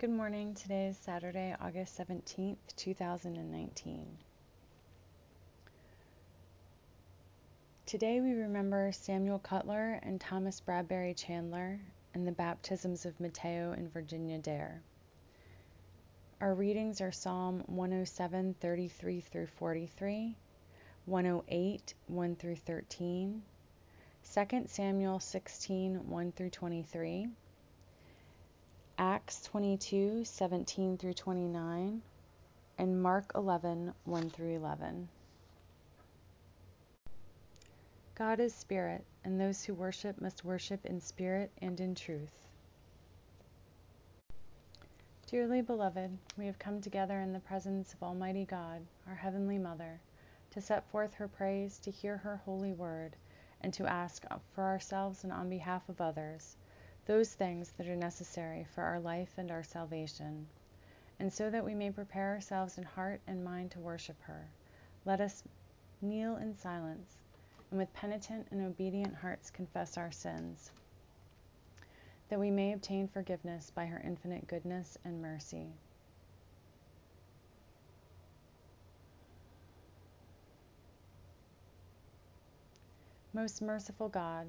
Good morning. Today is Saturday, August 17th, 2019. Today we remember Samuel Cutler and Thomas Bradbury Chandler and the baptisms of Manteo and Virginia Dare. Our readings are Psalm 107, 33 through 43, 108, 1 through 13, 2 Samuel 16, 1 through 23, Acts 22, 17 through 29, and Mark 11, 1 through 11. God is spirit, and those who worship must worship in spirit and in truth. Dearly beloved, we have come together in the presence of Almighty God, our Heavenly Mother, to set forth her praise, to hear her holy word, and to ask for ourselves and on behalf of others those things that are necessary for our life and our salvation. And so that we may prepare ourselves in heart and mind to worship her, let us kneel in silence and with penitent and obedient hearts confess our sins, that we may obtain forgiveness by her infinite goodness and mercy. Most merciful God,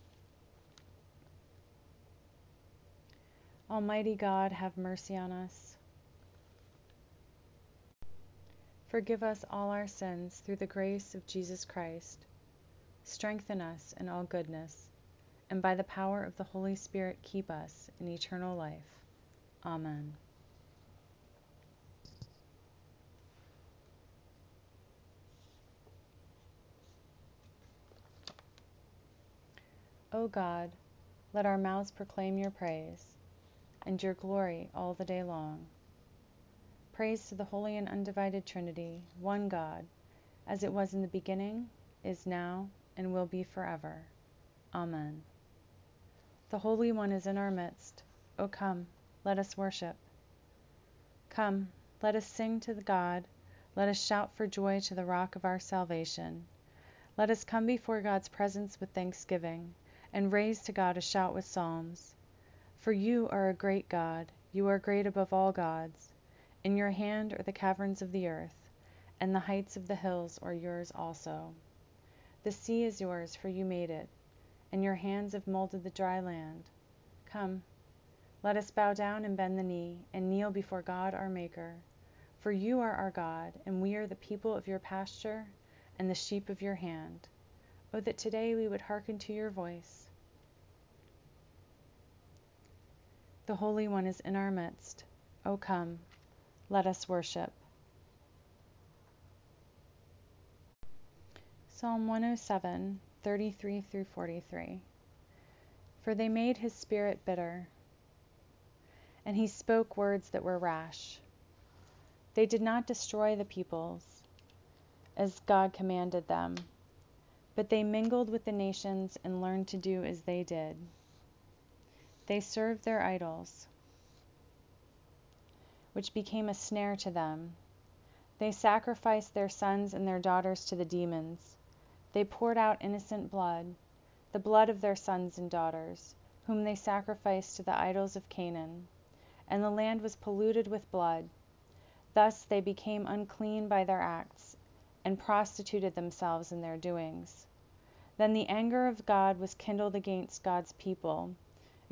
Almighty God, have mercy on us. Forgive us all our sins through the grace of Jesus Christ. Strengthen us in all goodness, and by the power of the Holy Spirit, keep us in eternal life. Amen. O God, let our mouths proclaim your praise and your glory all the day long. Praise to the holy and undivided Trinity, one God, as it was in the beginning, is now, and will be forever. Amen. The Holy One is in our midst. O come, let us worship. Come, let us sing to the God. Let us shout for joy to the rock of our salvation. Let us come before God's presence with thanksgiving, and raise to God a shout with psalms. For you are a great God, you are great above all gods. In your hand are the caverns of the earth, and the heights of the hills are yours also. The sea is yours, for you made it, and your hands have molded the dry land. Come, let us bow down and bend the knee, and kneel before God our Maker. For you are our God, and we are the people of your pasture and the sheep of your hand. Oh, that today we would hearken to your voice. The Holy One is in our midst. O come, let us worship. Psalm 107, 33 through 43. For they made his spirit bitter, and he spoke words that were rash. They did not destroy the peoples, as God commanded them, but they mingled with the nations and learned to do as they did. They served their idols, which became a snare to them. They sacrificed their sons and their daughters to the demons. They poured out innocent blood, the blood of their sons and daughters, whom they sacrificed to the idols of Canaan. And the land was polluted with blood. Thus they became unclean by their acts, and prostituted themselves in their doings. Then the anger of God was kindled against God's people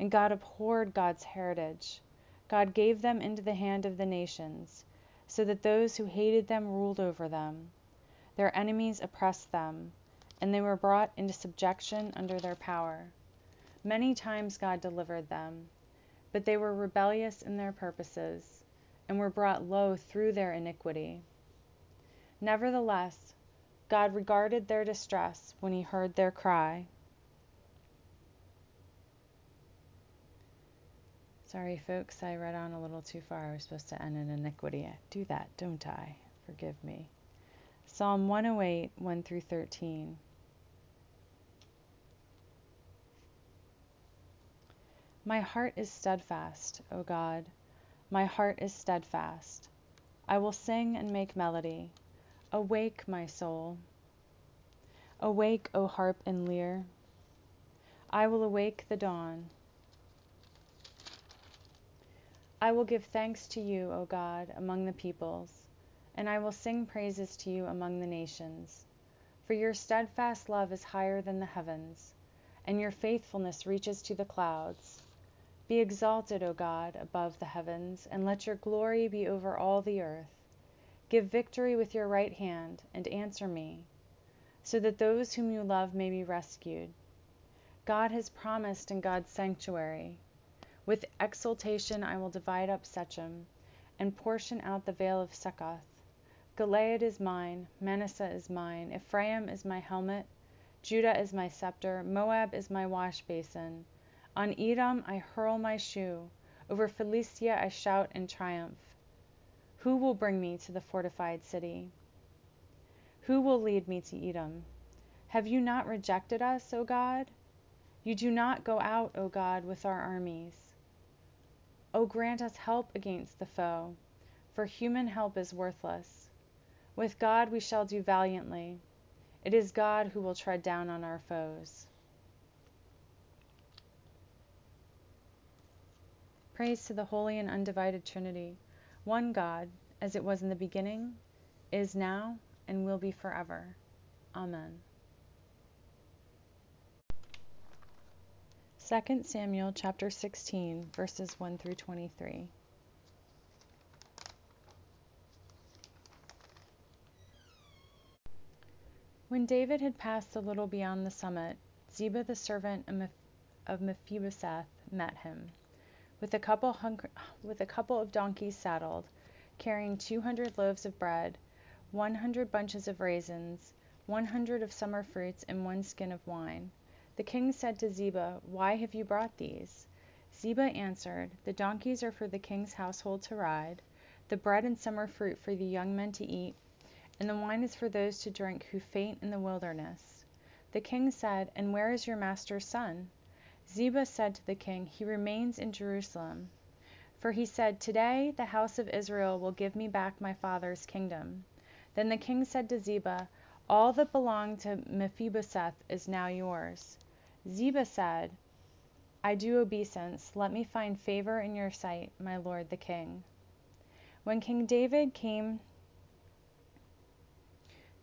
and God abhorred God's heritage. God gave them into the hand of the nations, so that those who hated them ruled over them. Their enemies oppressed them, and they were brought into subjection under their power. Many times God delivered them, but they were rebellious in their purposes, and were brought low through their iniquity. Nevertheless, God regarded their distress when he heard their cry. Sorry, folks, I read on a little too far. I was supposed to end in iniquity. I do that, don't I? Forgive me. Psalm 108, 1 through 13. My heart is steadfast, O God. My heart is steadfast. I will sing and make melody. Awake, my soul. Awake, O harp and lyre. I will awake the dawn. I will give thanks to you, O God, among the peoples, and I will sing praises to you among the nations. For your steadfast love is higher than the heavens, and your faithfulness reaches to the clouds. Be exalted, O God, above the heavens, and let your glory be over all the earth. Give victory with your right hand, and answer me, so that those whom you love may be rescued. God has promised in God's sanctuary. With exultation I will divide up Shechem, and portion out the vale of Succoth. Gilead is mine, Manasseh is mine, Ephraim is my helmet, Judah is my scepter, Moab is my wash basin. On Edom I hurl my shoe, over Philistia I shout in triumph. Who will bring me to the fortified city? Who will lead me to Edom? Have you not rejected us, O God? You do not go out, O God, with our armies. O grant us help against the foe, for human help is worthless. With God we shall do valiantly. It is God who will tread down on our foes. Praise to the Holy and Undivided Trinity, one God, as it was in the beginning, is now, and will be forever. Amen. 2 Samuel chapter 16 verses 1 through 23. When David had passed a little beyond the summit, Ziba the servant of Mephibosheth met him, with a couple with a couple of donkeys saddled, carrying 200 loaves of bread, 100 bunches of raisins, 100 of summer fruits, and one skin of wine. The king said to Ziba, Why have you brought these? Ziba answered, The donkeys are for the king's household to ride, the bread and summer fruit for the young men to eat, and the wine is for those to drink who faint in the wilderness. The king said, And where is your master's son? Ziba said to the king, He remains in Jerusalem. For he said, Today the house of Israel will give me back my father's kingdom. Then the king said to Ziba, All that belonged to Mephibosheth is now yours. Ziba said, I do obeisance. Let me find favor in your sight, my lord the king. When King David came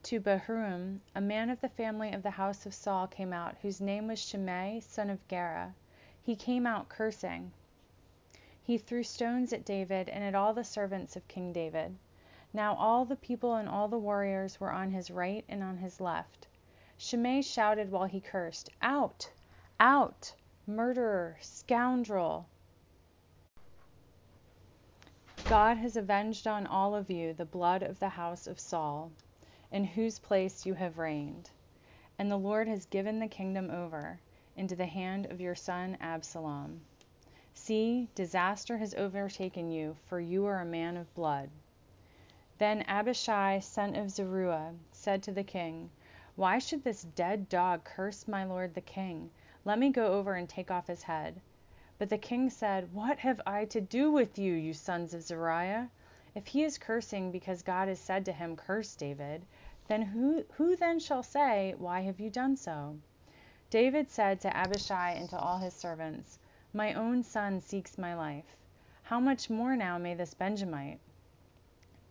to Bahurim, a man of the family of the house of Saul came out, whose name was Shimei, son of Gera. He came out cursing. He threw stones at David and at all the servants of King David. Now all the people and all the warriors were on his right and on his left. Shimei shouted while he cursed, Out! Out! Murderer! Scoundrel! God has avenged on all of you the blood of the house of Saul, in whose place you have reigned. And the Lord has given the kingdom over into the hand of your son Absalom. See, disaster has overtaken you, for you are a man of blood. Then Abishai, son of Zeruiah, said to the king, why should this dead dog curse my lord the king? Let me go over and take off his head. But the king said, What have I to do with you, you sons of Zeruiah? If he is cursing because God has said to him, Curse David, then who, who then shall say, Why have you done so? David said to Abishai and to all his servants, My own son seeks my life. How much more now may this Benjamite,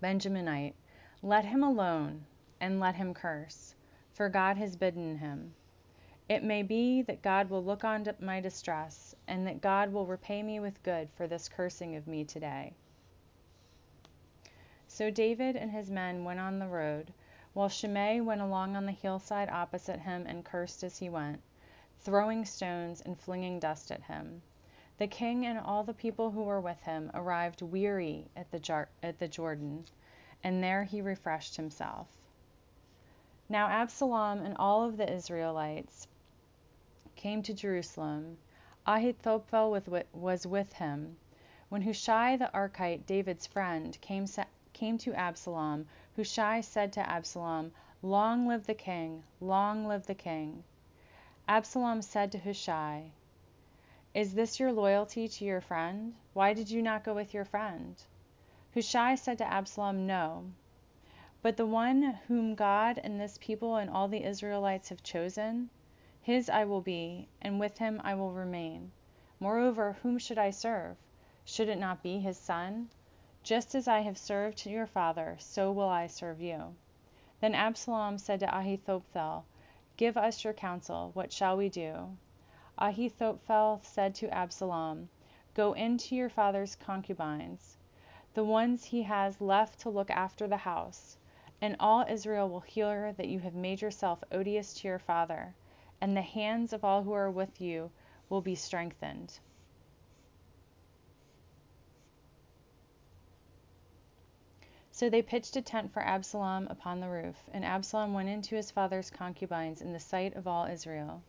Benjaminite, let him alone, and let him curse for God has bidden him. It may be that God will look on my distress, and that God will repay me with good for this cursing of me today. So David and his men went on the road, while Shimei went along on the hillside opposite him and cursed as he went, throwing stones and flinging dust at him. The king and all the people who were with him arrived weary at the, Jar- at the Jordan, and there he refreshed himself. Now Absalom and all of the Israelites came to Jerusalem. Ahithophel was with him, When Hushai the Archite, David's friend, came, came to Absalom, Hushai said to Absalom, Long live the king! Long live the king! Absalom said to Hushai, Is this your loyalty to your friend? Why did you not go with your friend? Hushai said to Absalom, No. But the one whom God and this people and all the Israelites have chosen, his I will be, and with him I will remain. Moreover, whom should I serve? Should it not be his son? Just as I have served your father, so will I serve you. Then Absalom said to Ahithophel, Give us your counsel. What shall we do? Ahithophel said to Absalom, Go in to your father's concubines, the ones he has left to look after the house, and all Israel will hear that you have made yourself odious to your father, and the hands of all who are with you will be strengthened. So they pitched a tent for Absalom upon the roof, and Absalom went into his father's concubines in the sight of all Israel.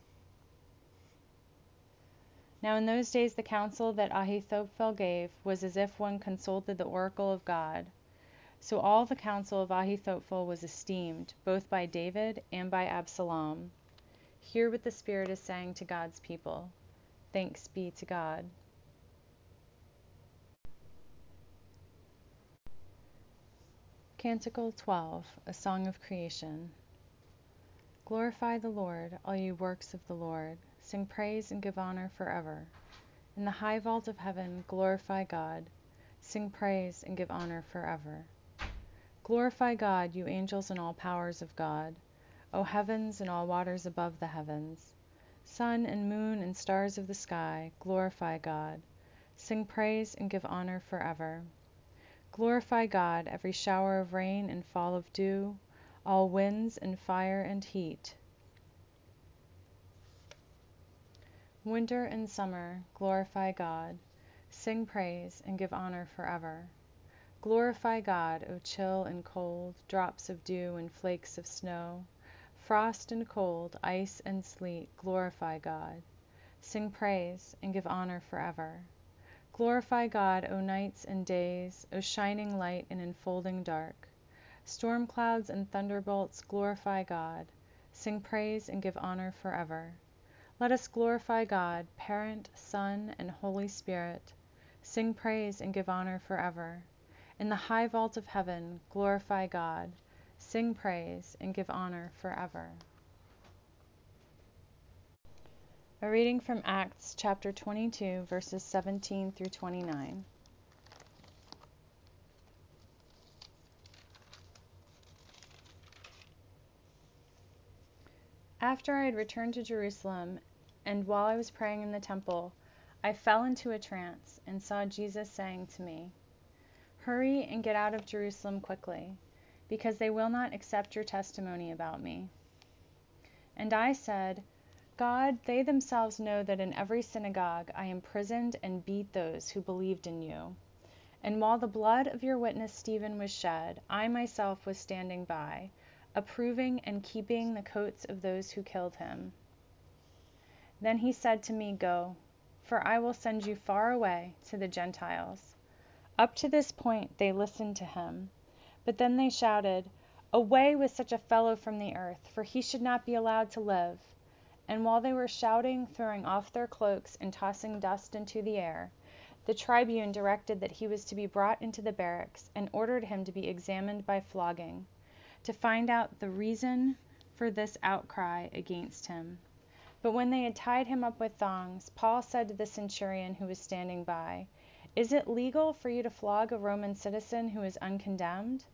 Now in those days the counsel that Ahithophel gave was as if one consulted the oracle of God. So all the counsel of Ahithophel was esteemed, both by David and by Absalom. Hear what the Spirit is saying to God's people. Thanks be to God. Canticle 12 A Song of Creation. Glorify the Lord, all you works of the Lord. Sing praise and give honor forever. In the high vault of heaven, glorify God. Sing praise and give honor forever. Glorify God, you angels and all powers of God, O heavens and all waters above the heavens. Sun and moon and stars of the sky, glorify God. Sing praise and give honor forever. Glorify God, every shower of rain and fall of dew, all winds and fire and heat. Winter and summer, glorify God. Sing praise and give honor forever. Glorify God, O chill and cold, drops of dew and flakes of snow, frost and cold, ice and sleet, glorify God. Sing praise and give honor forever. Glorify God, O nights and days, O shining light and enfolding dark. Storm clouds and thunderbolts, glorify God. Sing praise and give honor forever. Let us glorify God, Parent, Son, and Holy Spirit. Sing praise and give honor forever. In the high vault of heaven, glorify God. Sing praise and give honor forever. A reading from Acts chapter 22, verses 17 through 29. After I had returned to Jerusalem, and while I was praying in the temple, I fell into a trance and saw Jesus saying to me, Hurry and get out of Jerusalem quickly, because they will not accept your testimony about me. And I said, God, they themselves know that in every synagogue I imprisoned and beat those who believed in you. And while the blood of your witness Stephen was shed, I myself was standing by, approving and keeping the coats of those who killed him. Then he said to me, Go, for I will send you far away to the Gentiles. Up to this point they listened to him, but then they shouted, Away with such a fellow from the earth, for he should not be allowed to live. And while they were shouting, throwing off their cloaks, and tossing dust into the air, the tribune directed that he was to be brought into the barracks, and ordered him to be examined by flogging, to find out the reason for this outcry against him. But when they had tied him up with thongs, Paul said to the centurion who was standing by, Is it legal for you to flog a Roman citizen who is uncondemned?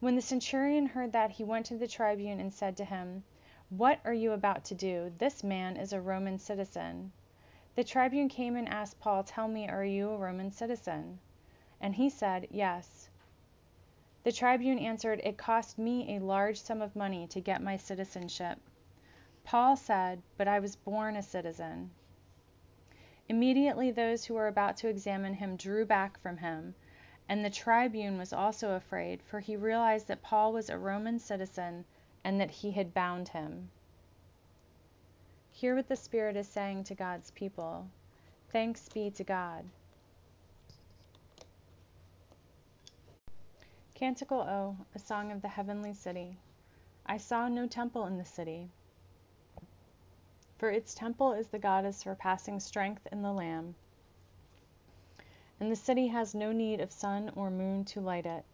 When the centurion heard that, he went to the tribune and said to him, what are you about to do? This man is a Roman citizen. The tribune came and asked Paul, Tell me, are you a Roman citizen? And he said, Yes. The tribune answered, It cost me a large sum of money to get my citizenship. Paul said, But I was born a citizen. Immediately those who were about to examine him drew back from him, and the tribune was also afraid, for he realized that Paul was a Roman citizen and that he had bound him. Hear what the Spirit is saying to God's people. Thanks be to God. Canticle O, a song of the heavenly city. I saw no temple in the city for its temple is the goddess surpassing strength in the Lamb. And the city has no need of sun or moon to light it,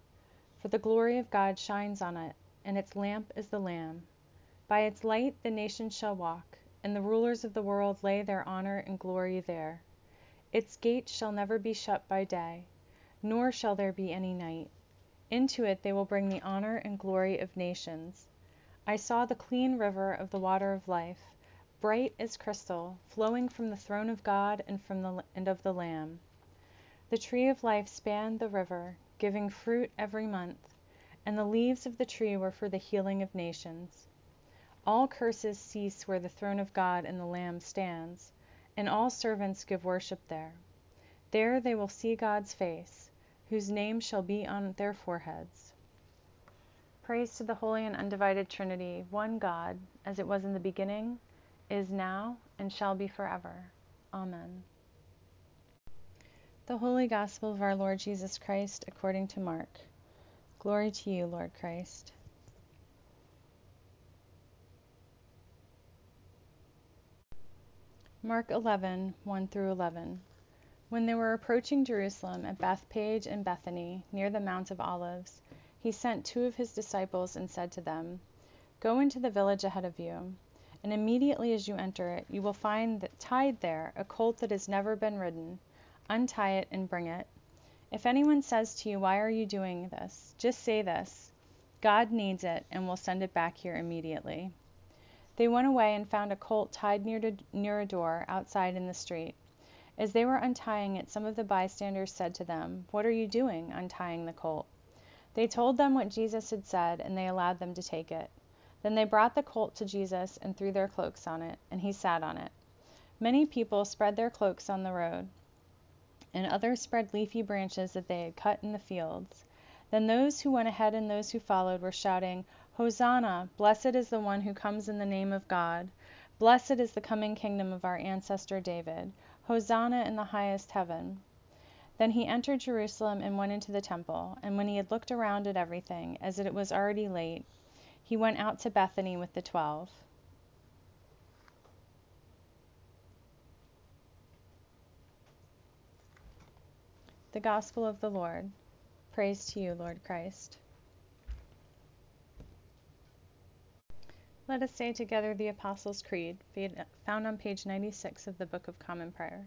for the glory of God shines on it, and its lamp is the Lamb. By its light the nations shall walk, and the rulers of the world lay their honor and glory there. Its gates shall never be shut by day, nor shall there be any night. Into it they will bring the honor and glory of nations. I saw the clean river of the water of life, bright as crystal, flowing from the throne of God and from the and of the Lamb. The tree of life spanned the river, giving fruit every month, and the leaves of the tree were for the healing of nations. All curses cease where the throne of God and the Lamb stands, and all servants give worship there. There they will see God's face whose name shall be on their foreheads. Praise to the Holy and Undivided Trinity, one God, as it was in the beginning, is now, and shall be forever. Amen. The Holy Gospel of our Lord Jesus Christ according to Mark. Glory to you, Lord Christ. Mark 11, 1 through 11. When they were approaching Jerusalem at Bethphage and Bethany, near the Mount of Olives, he sent two of his disciples and said to them, Go into the village ahead of you, and immediately as you enter it, you will find that tied there a colt that has never been ridden. Untie it and bring it. If anyone says to you, Why are you doing this? just say this God needs it and will send it back here immediately. They went away and found a colt tied near, to, near a door outside in the street. As they were untying it, some of the bystanders said to them, What are you doing, untying the colt? They told them what Jesus had said, and they allowed them to take it. Then they brought the colt to Jesus and threw their cloaks on it, and he sat on it. Many people spread their cloaks on the road, and others spread leafy branches that they had cut in the fields. Then those who went ahead and those who followed were shouting, Hosanna! Blessed is the one who comes in the name of God. Blessed is the coming kingdom of our ancestor David. Hosanna in the highest heaven. Then he entered Jerusalem and went into the temple, and when he had looked around at everything, as it was already late, he went out to Bethany with the twelve. The Gospel of the Lord. Praise to you, Lord Christ. Let us say together the Apostles' Creed, found on page 96 of the Book of Common Prayer.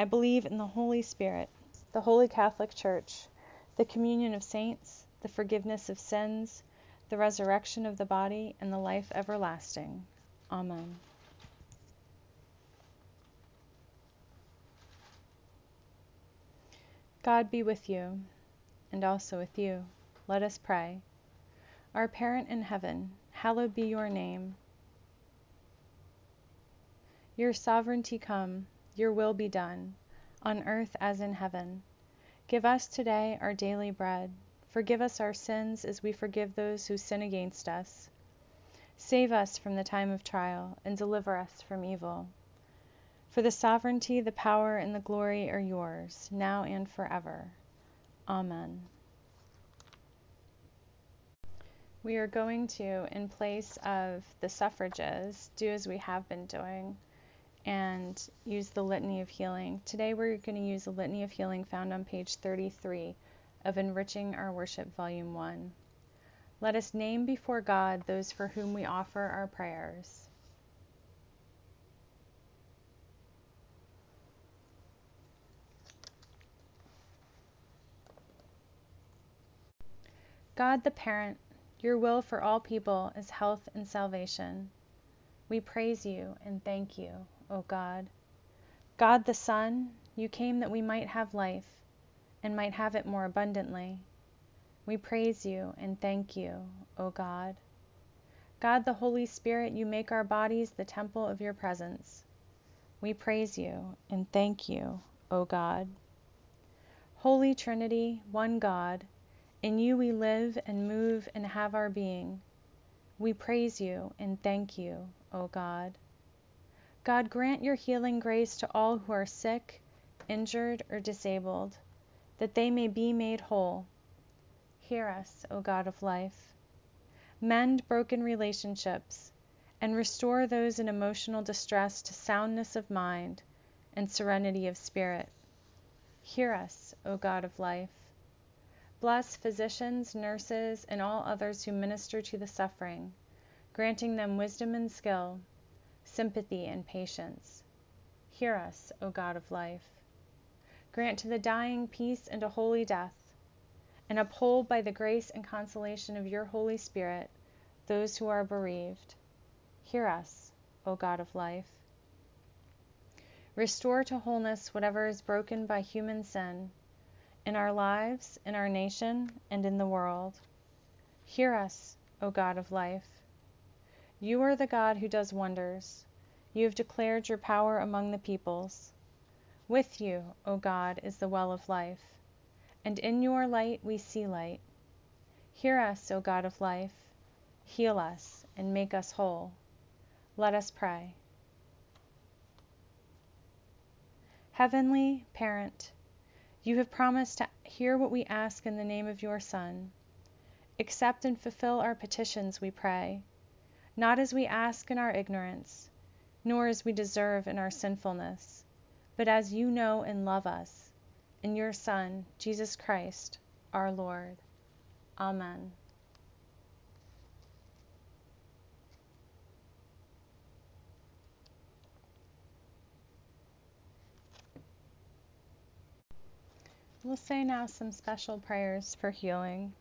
I believe in the Holy Spirit, the Holy Catholic Church, the communion of saints, the forgiveness of sins, the resurrection of the body, and the life everlasting. Amen. God be with you, and also with you. Let us pray. Our Parent in heaven, hallowed be your name. Your sovereignty come, your will be done, on earth as in heaven. Give us today our daily bread. Forgive us our sins as we forgive those who sin against us. Save us from the time of trial, and deliver us from evil. For the sovereignty, the power, and the glory are yours, now and forever. Amen. We are going to, in place of the suffrages, do as we have been doing and use the Litany of Healing. Today we're going to use the Litany of Healing found on page 33 of Enriching Our Worship, Volume 1. Let us name before God those for whom we offer our prayers. God the Parent, your will for all people is health and salvation. We praise you and thank you, O God. God the Son, you came that we might have life, and might have it more abundantly. We praise you and thank you, O God. God the Holy Spirit, you make our bodies the temple of your presence. We praise you and thank you, O God. Holy Trinity, one God, in you we live and move and have our being. We praise you and thank you, O God. God, grant your healing grace to all who are sick, injured, or disabled, that they may be made whole. Hear us, O God of life. Mend broken relationships and restore those in emotional distress to soundness of mind and serenity of spirit. Hear us, O God of life. Bless physicians, nurses, and all others who minister to the suffering, granting them wisdom and skill, sympathy and patience. Hear us, O God of life. Grant to the dying peace and a holy death, and uphold by the grace and consolation of your Holy Spirit those who are bereaved. Hear us, O God of life. Restore to wholeness whatever is broken by human sin in our lives, in our nation, and in the world. Hear us, O God of life. You are the God who does wonders. You have declared your power among the peoples. With you, O God, is the well of life, and in your light we see light. Hear us, O God of life. Heal us and make us whole. Let us pray. Heavenly Parent, you have promised to hear what we ask in the name of your Son. Accept and fulfill our petitions, we pray, not as we ask in our ignorance, nor as we deserve in our sinfulness, but as you know and love us, in your Son, Jesus Christ, our Lord. Amen. We'll say now some special prayers for healing,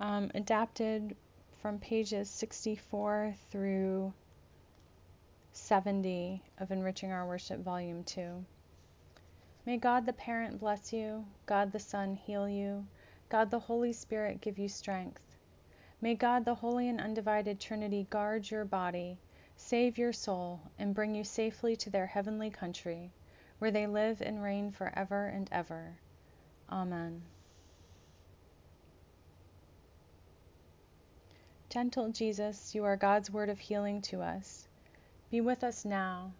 um, adapted from pages 64 through 70 of Enriching Our Worship, Volume 2. May God the Parent bless you, God the Son heal you, God the Holy Spirit give you strength. May God the Holy and Undivided Trinity guard your body, save your soul, and bring you safely to their heavenly country, where they live and reign forever and ever. Amen. Gentle Jesus, you are God's word of healing to us. Be with us now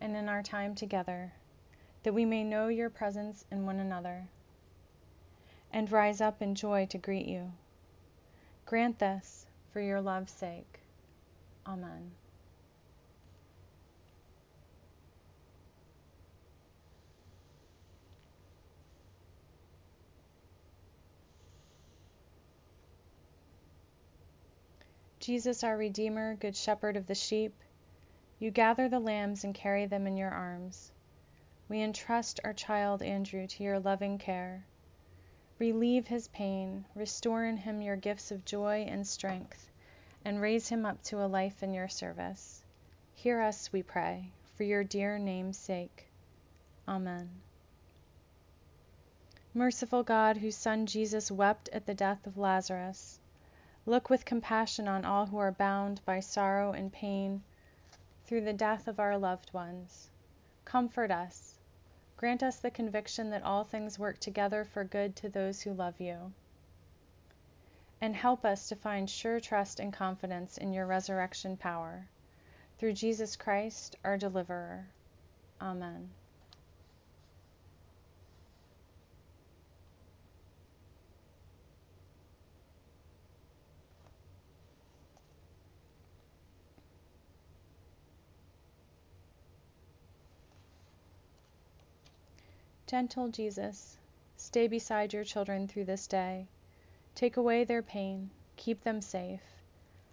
and in our time together, that we may know your presence in one another and rise up in joy to greet you. Grant this for your love's sake. Amen. Jesus, our Redeemer, Good Shepherd of the sheep, you gather the lambs and carry them in your arms. We entrust our child Andrew to your loving care. Relieve his pain, restore in him your gifts of joy and strength, and raise him up to a life in your service. Hear us, we pray, for your dear name's sake. Amen. Merciful God, whose Son Jesus wept at the death of Lazarus, Look with compassion on all who are bound by sorrow and pain through the death of our loved ones. Comfort us. Grant us the conviction that all things work together for good to those who love you. And help us to find sure trust and confidence in your resurrection power. Through Jesus Christ, our deliverer. Amen. Gentle Jesus, stay beside your children through this day. Take away their pain, keep them safe,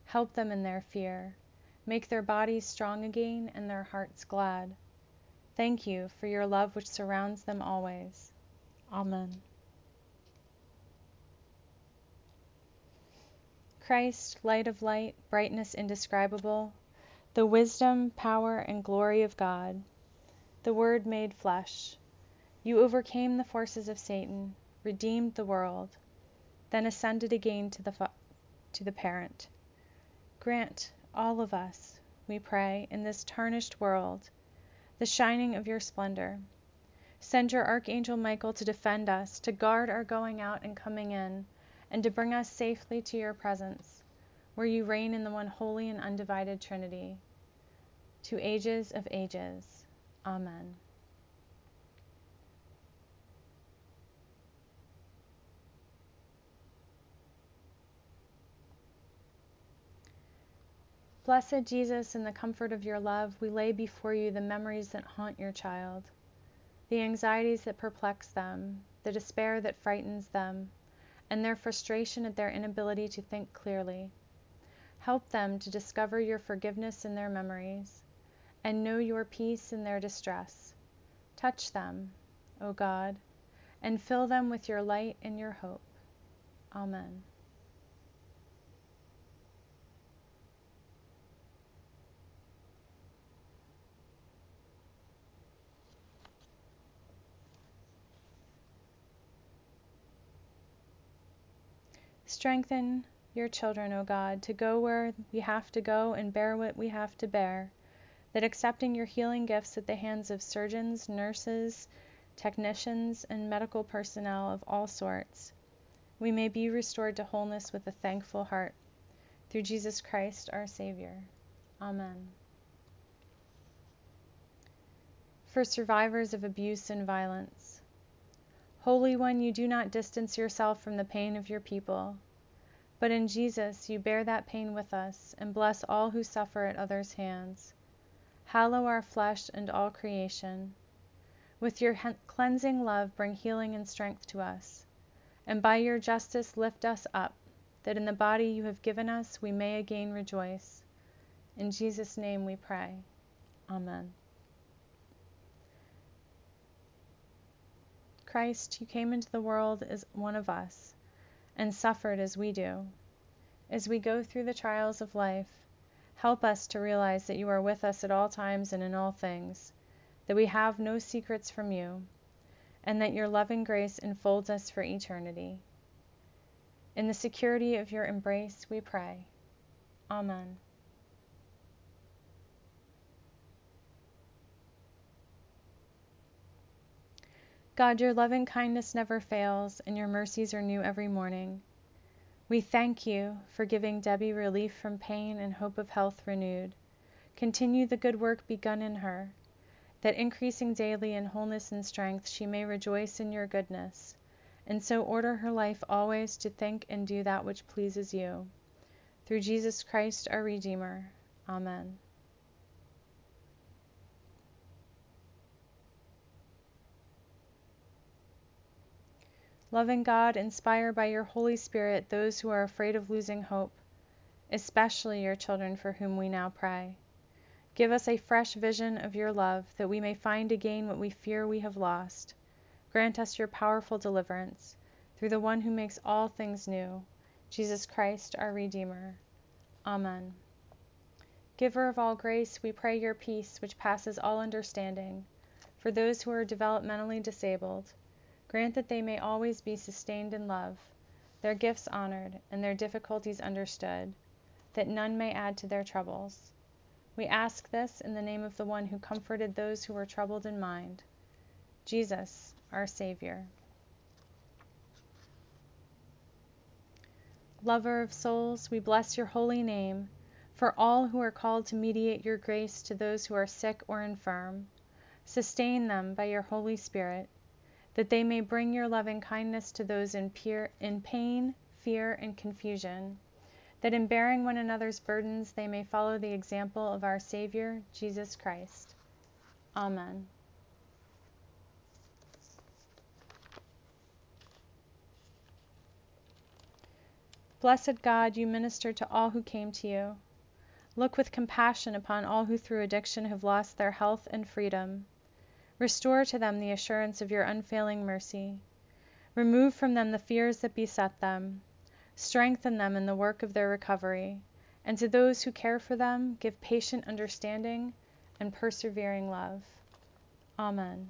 help them in their fear, make their bodies strong again and their hearts glad. Thank you for your love which surrounds them always. Amen. Christ, light of light, brightness indescribable, the wisdom, power, and glory of God the Word made flesh. You overcame the forces of Satan, redeemed the world, then ascended again to the, to the Parent. Grant, all of us, we pray, in this tarnished world, the shining of your splendor. Send your Archangel Michael to defend us, to guard our going out and coming in, and to bring us safely to your presence, where you reign in the one holy and undivided Trinity, to ages of ages. Amen. Blessed Jesus, in the comfort of your love, we lay before you the memories that haunt your child, the anxieties that perplex them, the despair that frightens them, and their frustration at their inability to think clearly. Help them to discover your forgiveness in their memories and know your peace in their distress. Touch them, O God, and fill them with your light and your hope. Amen. Strengthen your children, O God, to go where we have to go and bear what we have to bear, that accepting your healing gifts at the hands of surgeons, nurses, technicians, and medical personnel of all sorts, we may be restored to wholeness with a thankful heart. Through Jesus Christ, our Savior. Amen. For survivors of abuse and violence, Holy One, you do not distance yourself from the pain of your people, but in Jesus you bear that pain with us and bless all who suffer at others' hands. Hallow our flesh and all creation. With your cleansing love, bring healing and strength to us, and by your justice lift us up, that in the body you have given us we may again rejoice. In Jesus' name we pray. Amen. Christ, you came into the world as one of us and suffered as we do. As we go through the trials of life, help us to realize that you are with us at all times and in all things, that we have no secrets from you, and that your loving grace enfolds us for eternity. In the security of your embrace, we pray. Amen. God, your loving kindness never fails, and your mercies are new every morning. We thank you for giving Debbie relief from pain and hope of health renewed. Continue the good work begun in her, that increasing daily in wholeness and strength, she may rejoice in your goodness, and so order her life always to think and do that which pleases you. Through Jesus Christ, our Redeemer. Amen. Loving God, inspire by your Holy Spirit those who are afraid of losing hope, especially your children for whom we now pray. Give us a fresh vision of your love, that we may find again what we fear we have lost. Grant us your powerful deliverance, through the one who makes all things new, Jesus Christ, our Redeemer. Amen. Giver of all grace, we pray your peace, which passes all understanding, for those who are developmentally disabled Grant that they may always be sustained in love, their gifts honored, and their difficulties understood, that none may add to their troubles. We ask this in the name of the one who comforted those who were troubled in mind, Jesus, our Savior. Lover of souls, we bless your holy name for all who are called to mediate your grace to those who are sick or infirm. Sustain them by your Holy Spirit that they may bring your loving kindness to those in, peer, in pain, fear, and confusion, that in bearing one another's burdens they may follow the example of our Savior, Jesus Christ. Amen. Blessed God, you minister to all who came to you. Look with compassion upon all who through addiction have lost their health and freedom. Restore to them the assurance of your unfailing mercy. Remove from them the fears that beset them. Strengthen them in the work of their recovery, and to those who care for them, give patient understanding and persevering love. Amen.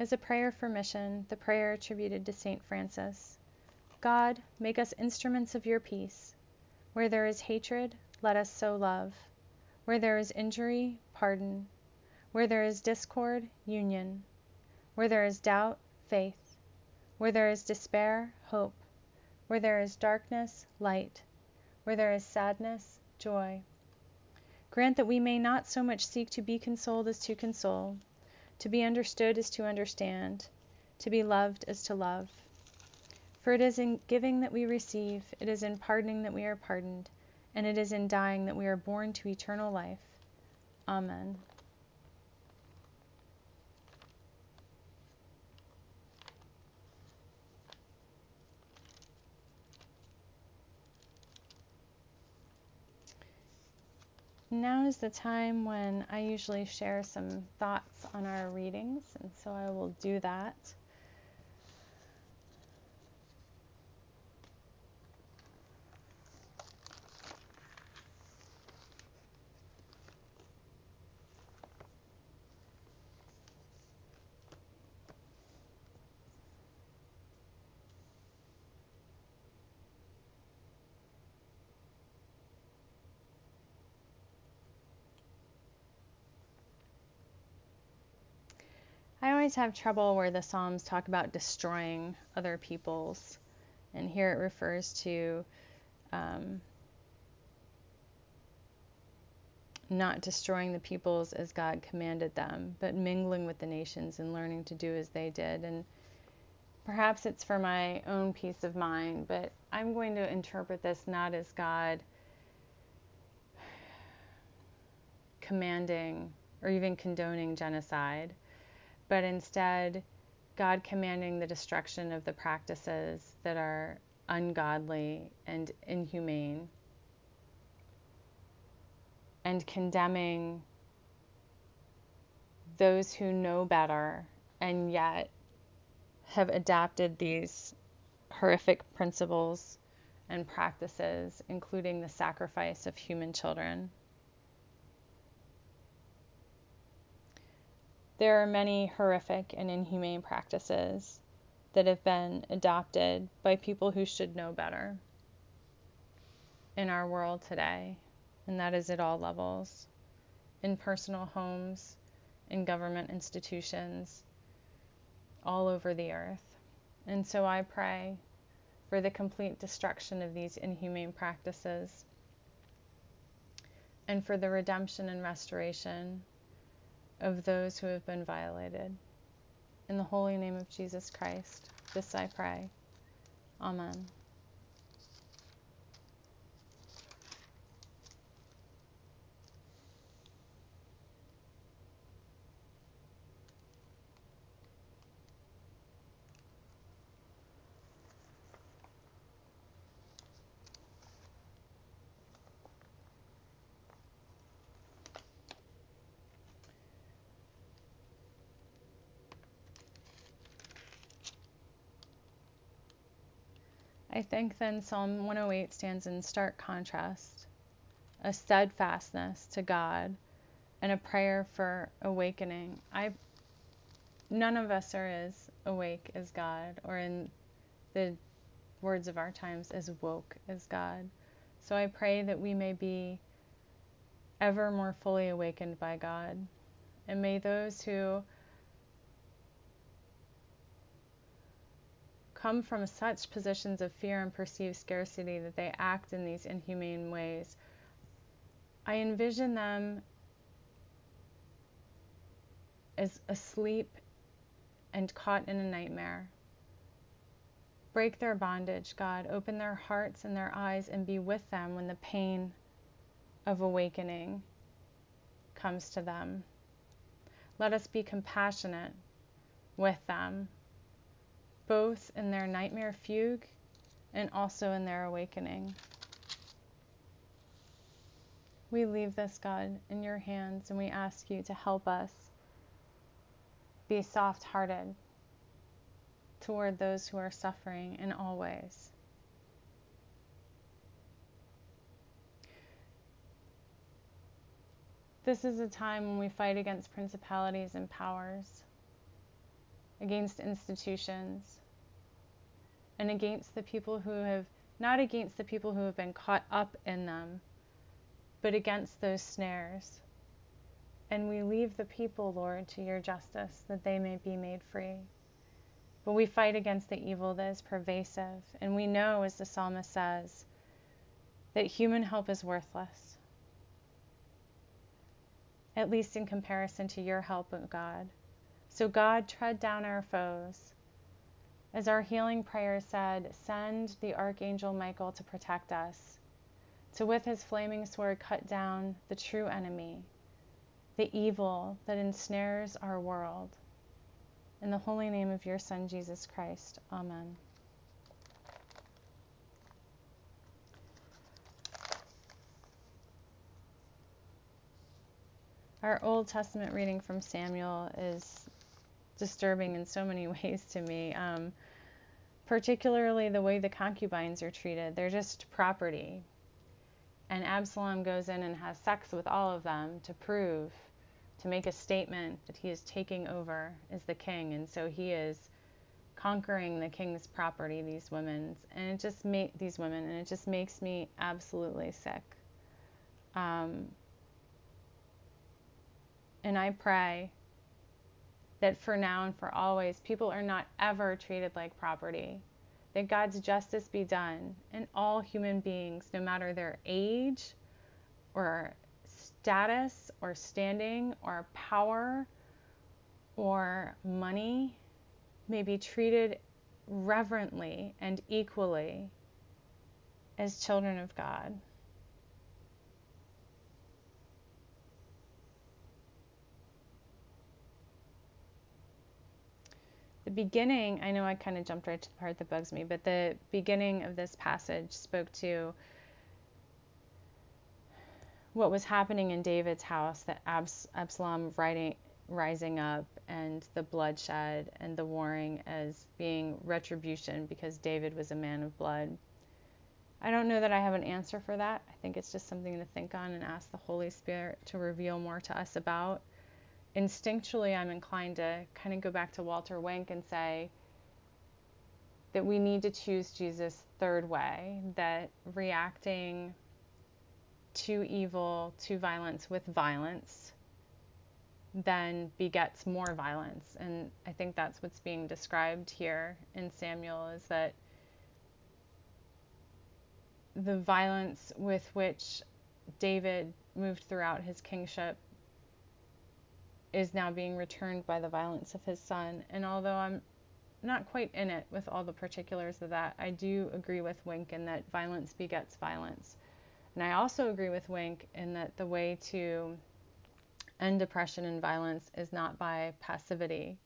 As a prayer for mission, the prayer attributed to St. Francis God, make us instruments of your peace. Where there is hatred, let us sow love. Where there is injury, pardon. Where there is discord, union. Where there is doubt, faith. Where there is despair, hope. Where there is darkness, light. Where there is sadness, joy. Grant that we may not so much seek to be consoled as to console to be understood is to understand, to be loved is to love. For it is in giving that we receive, it is in pardoning that we are pardoned, and it is in dying that we are born to eternal life. Amen. Now is the time when I usually share some thoughts on our readings, and so I will do that. Always have trouble where the Psalms talk about destroying other peoples, and here it refers to um, not destroying the peoples as God commanded them, but mingling with the nations and learning to do as they did. And perhaps it's for my own peace of mind, but I'm going to interpret this not as God commanding or even condoning genocide but instead, God commanding the destruction of the practices that are ungodly and inhumane, and condemning those who know better and yet have adapted these horrific principles and practices, including the sacrifice of human children. There are many horrific and inhumane practices that have been adopted by people who should know better in our world today, and that is at all levels in personal homes, in government institutions, all over the earth. And so I pray for the complete destruction of these inhumane practices and for the redemption and restoration of those who have been violated. In the holy name of Jesus Christ, this I pray. Amen. I think then Psalm 108 stands in stark contrast a steadfastness to God and a prayer for awakening. I none of us are as awake as God or in the words of our times as woke as God. So I pray that we may be ever more fully awakened by God. And may those who come from such positions of fear and perceived scarcity that they act in these inhumane ways. I envision them as asleep and caught in a nightmare, Break their bondage, God. Open their hearts and their eyes and be with them when the pain of awakening comes to them. Let us be compassionate with them, both in their nightmare fugue and also in their awakening. We leave this, God, in your hands and we ask you to help us be soft hearted toward those who are suffering in all ways. This is a time when we fight against principalities and powers, against institutions, and against the people who have, not against the people who have been caught up in them, but against those snares. And we leave the people, Lord, to your justice, that they may be made free. But we fight against the evil that is pervasive. And we know, as the psalmist says, that human help is worthless, at least in comparison to your help, O God. So, God, tread down our foes. As our healing prayer said, send the archangel Michael to protect us, to with his flaming sword cut down the true enemy, the evil that ensnares our world. In the holy name of your Son, Jesus Christ. Amen. Our Old Testament reading from Samuel is disturbing in so many ways to me, um, particularly the way the concubines are treated. They're just property. And Absalom goes in and has sex with all of them to prove to make a statement that he is taking over as the king, and so he is conquering the king's property. These women, and it just made these women, and it just makes me absolutely sick. Um, and I pray that for now and for always, people are not ever treated like property. That God's justice be done and all human beings, no matter their age or status or standing or power or money may be treated reverently and equally as children of God. The beginning, I know I kind of jumped right to the part that bugs me, but the beginning of this passage spoke to what was happening in David's house, that Abs- Absalom writing, rising up and the bloodshed and the warring as being retribution because David was a man of blood. I don't know that I have an answer for that. I think it's just something to think on and ask the Holy Spirit to reveal more to us about. Instinctually, I'm inclined to kind of go back to Walter Wink and say that we need to choose Jesus' third way, that reacting to evil, to violence with violence, then begets more violence. And I think that's what's being described here in Samuel is that the violence with which David moved throughout his kingship is now being returned by the violence of his son. And although I'm not quite in it with all the particulars of that, I do agree with Wink in that violence begets violence. And I also agree with Wink in that the way to end depression and violence is not by passivity.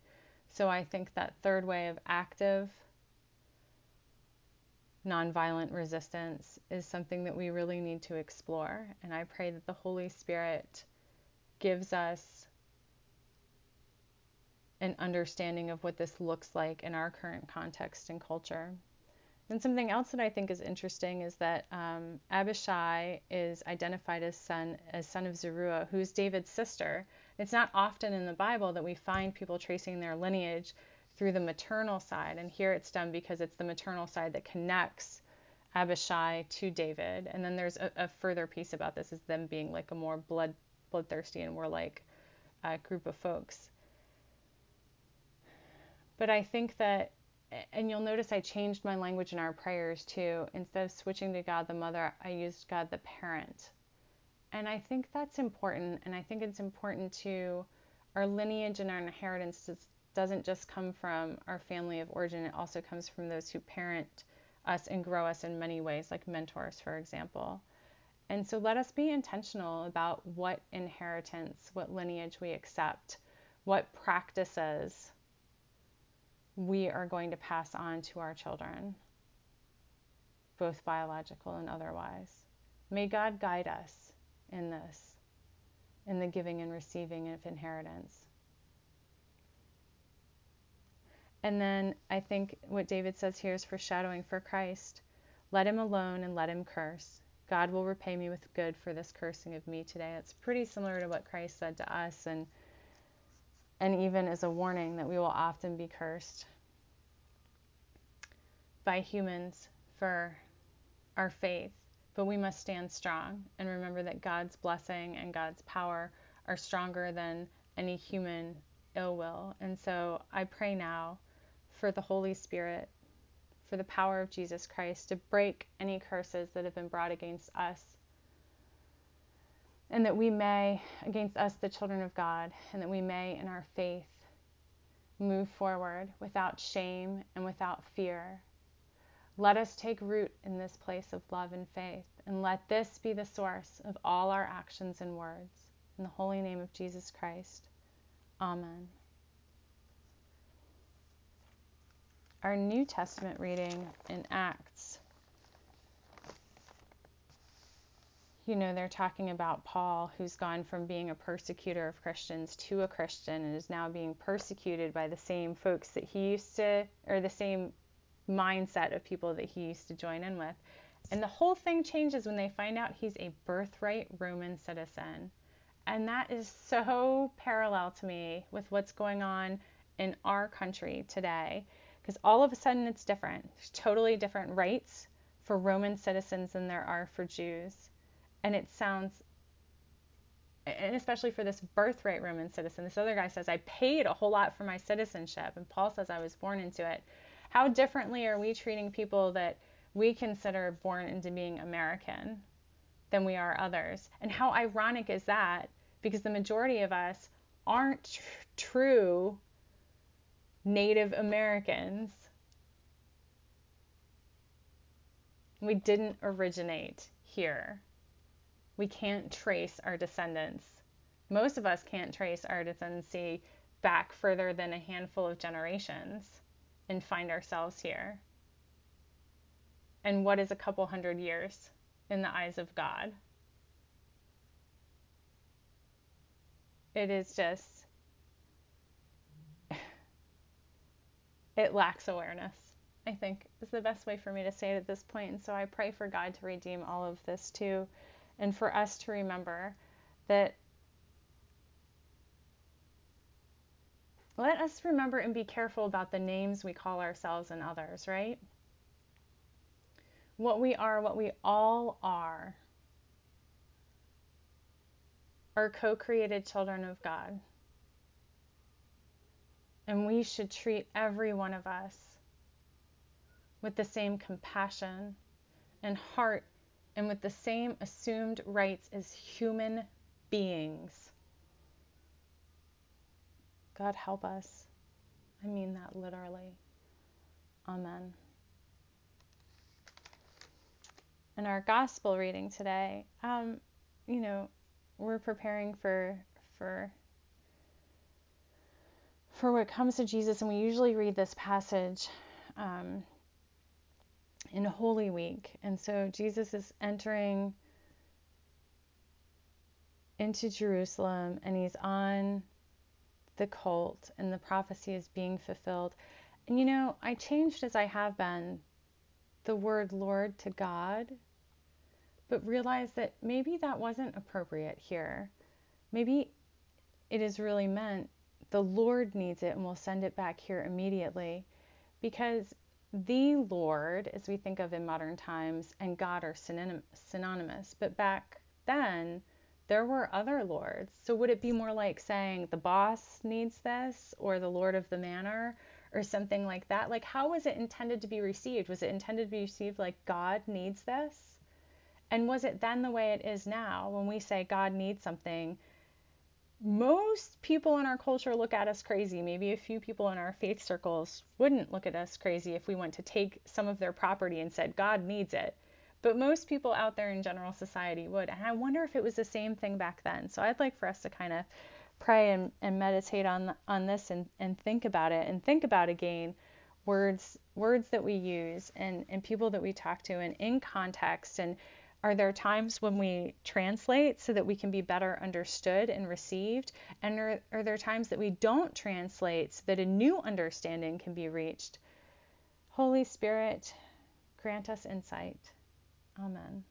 So I think that third way of active nonviolent resistance is something that we really need to explore. And I pray that the Holy Spirit gives us an understanding of what this looks like in our current context and culture. And something else that I think is interesting is that um, Abishai is identified as son as son of Zeruiah, who's David's sister. It's not often in the Bible that we find people tracing their lineage through the maternal side, and here it's done because it's the maternal side that connects Abishai to David. And then there's a, a further piece about this is them being like a more blood bloodthirsty and warlike uh, group of folks. But I think that and you'll notice I changed my language in our prayers too. Instead of switching to God the mother, I used God the parent. And I think that's important. And I think it's important to our lineage and our inheritance doesn't just come from our family of origin, it also comes from those who parent us and grow us in many ways, like mentors, for example. And so let us be intentional about what inheritance, what lineage we accept, what practices we are going to pass on to our children, both biological and otherwise. May God guide us in this, in the giving and receiving of inheritance. And then I think what David says here is foreshadowing for Christ. Let him alone and let him curse. God will repay me with good for this cursing of me today. It's pretty similar to what Christ said to us and and even as a warning that we will often be cursed by humans for our faith. But we must stand strong and remember that God's blessing and God's power are stronger than any human ill will. And so I pray now for the Holy Spirit, for the power of Jesus Christ to break any curses that have been brought against us. And that we may, against us, the children of God, and that we may, in our faith, move forward without shame and without fear. Let us take root in this place of love and faith, and let this be the source of all our actions and words. In the holy name of Jesus Christ. Amen. our New Testament reading in Acts, you know, they're talking about Paul, who's gone from being a persecutor of Christians to a Christian and is now being persecuted by the same folks that he used to, or the same mindset of people that he used to join in with. And the whole thing changes when they find out he's a birthright Roman citizen. And that is so parallel to me with what's going on in our country today because all of a sudden it's different. There's totally different rights for Roman citizens than there are for Jews. And it sounds, and especially for this birthright Roman citizen, this other guy says, I paid a whole lot for my citizenship. And Paul says, I was born into it. How differently are we treating people that we consider born into being American than we are others? And how ironic is that? Because the majority of us aren't tr- true Native Americans. We didn't originate here. We can't trace our descendants. Most of us can't trace our descendancy back further than a handful of generations and find ourselves here. And what is a couple hundred years in the eyes of God? It is just it lacks awareness, I think is the best way for me to say it at this point. And so I pray for God to redeem all of this too, and for us to remember that let us remember and be careful about the names we call ourselves and others, right? What we are, what we all are, are co created children of God. And we should treat every one of us with the same compassion and heart and with the same assumed rights as human beings. God help us. I mean that literally. Amen. In our gospel reading today, um, you know, we're preparing for for for what comes to Jesus, and we usually read this passage um, in Holy Week. And so Jesus is entering into Jerusalem and he's on the colt, and the prophecy is being fulfilled. And you know, I changed as I have been the word Lord to God, but realized that maybe that wasn't appropriate here. Maybe it is really meant the Lord needs it and will send it back here immediately because the Lord, as we think of in modern times, and God are synonymous. But back then, there were other lords. So would it be more like saying the boss needs this or the Lord of the manor or something like that? Like, how was it intended to be received? Was it intended to be received like God needs this? And was it then the way it is now when we say God needs something? Most people in our culture look at us crazy. Maybe a few people in our faith circles wouldn't look at us crazy if we went to take some of their property and said, God needs it. But most people out there in general society would. And I wonder if it was the same thing back then. So I'd like for us to kind of pray and, and meditate on on this and, and think about it and think about again words words that we use and, and people that we talk to and in context and are there times when we translate so that we can be better understood and received? And are, are there times that we don't translate so that a new understanding can be reached? Holy Spirit, grant us insight. Amen.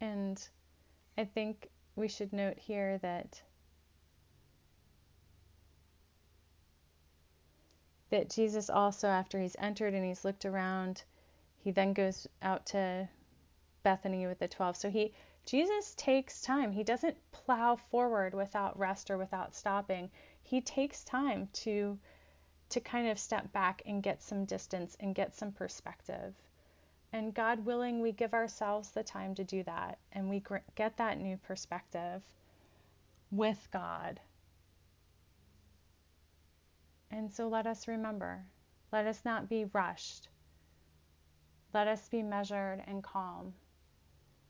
And I think we should note here that that Jesus also, after he's entered and he's looked around, he then goes out to Bethany with the 12. So he Jesus takes time. He doesn't plow forward without rest or without stopping. He takes time to to kind of step back and get some distance and get some perspective. And God willing, we give ourselves the time to do that and we get that new perspective with God and so let us remember let us not be rushed. Let us be measured and calm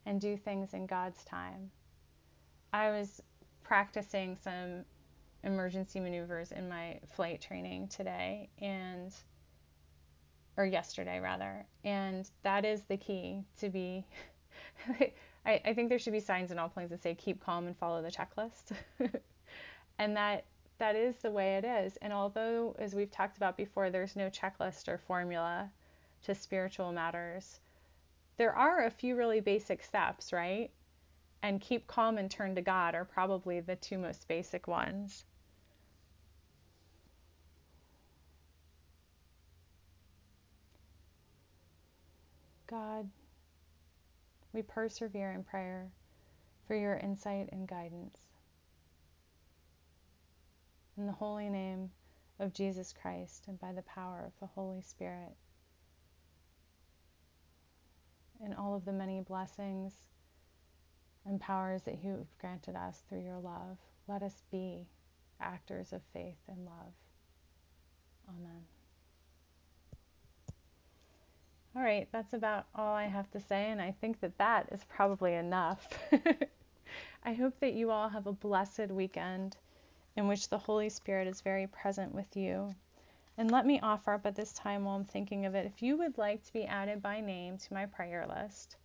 and do things in God's time. I was practicing some emergency maneuvers in my flight training today and or yesterday rather and that is the key to be I, I think there should be signs in all planes that say keep calm and follow the checklist and that that is the way it is. And although, as we've talked about before, there's no checklist or formula to spiritual matters, there are a few really basic steps, right? And keep calm and turn to God are probably the two most basic ones. God, we persevere in prayer for your insight and guidance. In the holy name of Jesus Christ and by the power of the Holy Spirit. And all of the many blessings and powers that you have granted us through your love, let us be actors of faith and love. Amen. All right, that's about all I have to say, and I think that that is probably enough. I hope that you all have a blessed weekend in which the Holy Spirit is very present with you. And let me offer up at this time while I'm thinking of it if you would like to be added by name to my prayer list,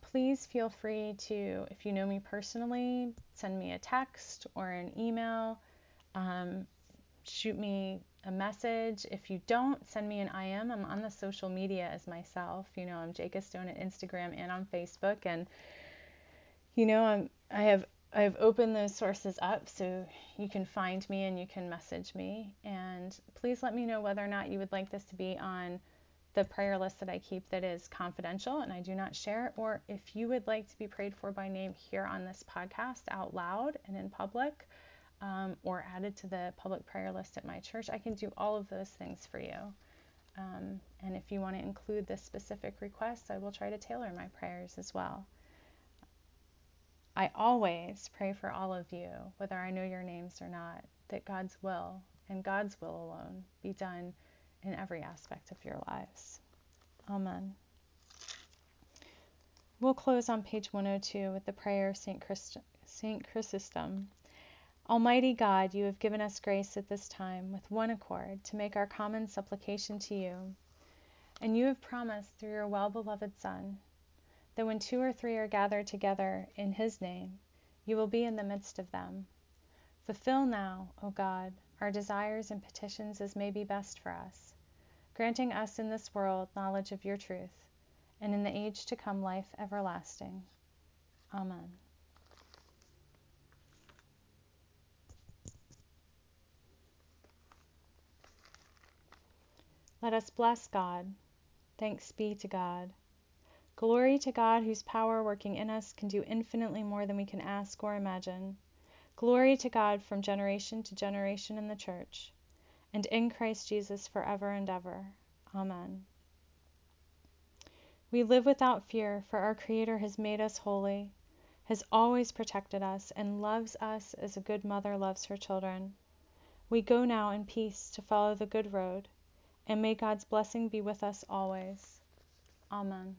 please feel free to, if you know me personally, send me a text or an email, um, shoot me a message. If you don't, send me an IM. I'm on the social media as myself. You know, I'm Jaka Stone at Instagram and on Facebook. And, you know, I'm, I have I've opened those sources up so you can find me and you can message me. And please let me know whether or not you would like this to be on the prayer list that I keep that is confidential and I do not share, or if you would like to be prayed for by name here on this podcast out loud and in public, um, or added to the public prayer list at my church, I can do all of those things for you. Um, and if you want to include this specific request, I will try to tailor my prayers as well. I always pray for all of you, whether I know your names or not, that God's will and God's will alone be done in every aspect of your lives. Amen. We'll close on page 102 with the prayer of St. Christ- Saint Chrysostom. Almighty God, you have given us grace at this time with one accord to make our common supplication to you. And you have promised through your well beloved Son that when two or three are gathered together in his name, you will be in the midst of them. Fulfill now, O God, our desires and petitions as may be best for us, granting us in this world knowledge of your truth, and in the age to come life everlasting. Amen. Let us bless God. Thanks be to God. Glory to God, whose power working in us can do infinitely more than we can ask or imagine. Glory to God from generation to generation in the Church, and in Christ Jesus forever and ever. Amen. We live without fear, for our Creator has made us holy, has always protected us, and loves us as a good mother loves her children. We go now in peace to follow the good road, and may God's blessing be with us always. Amen.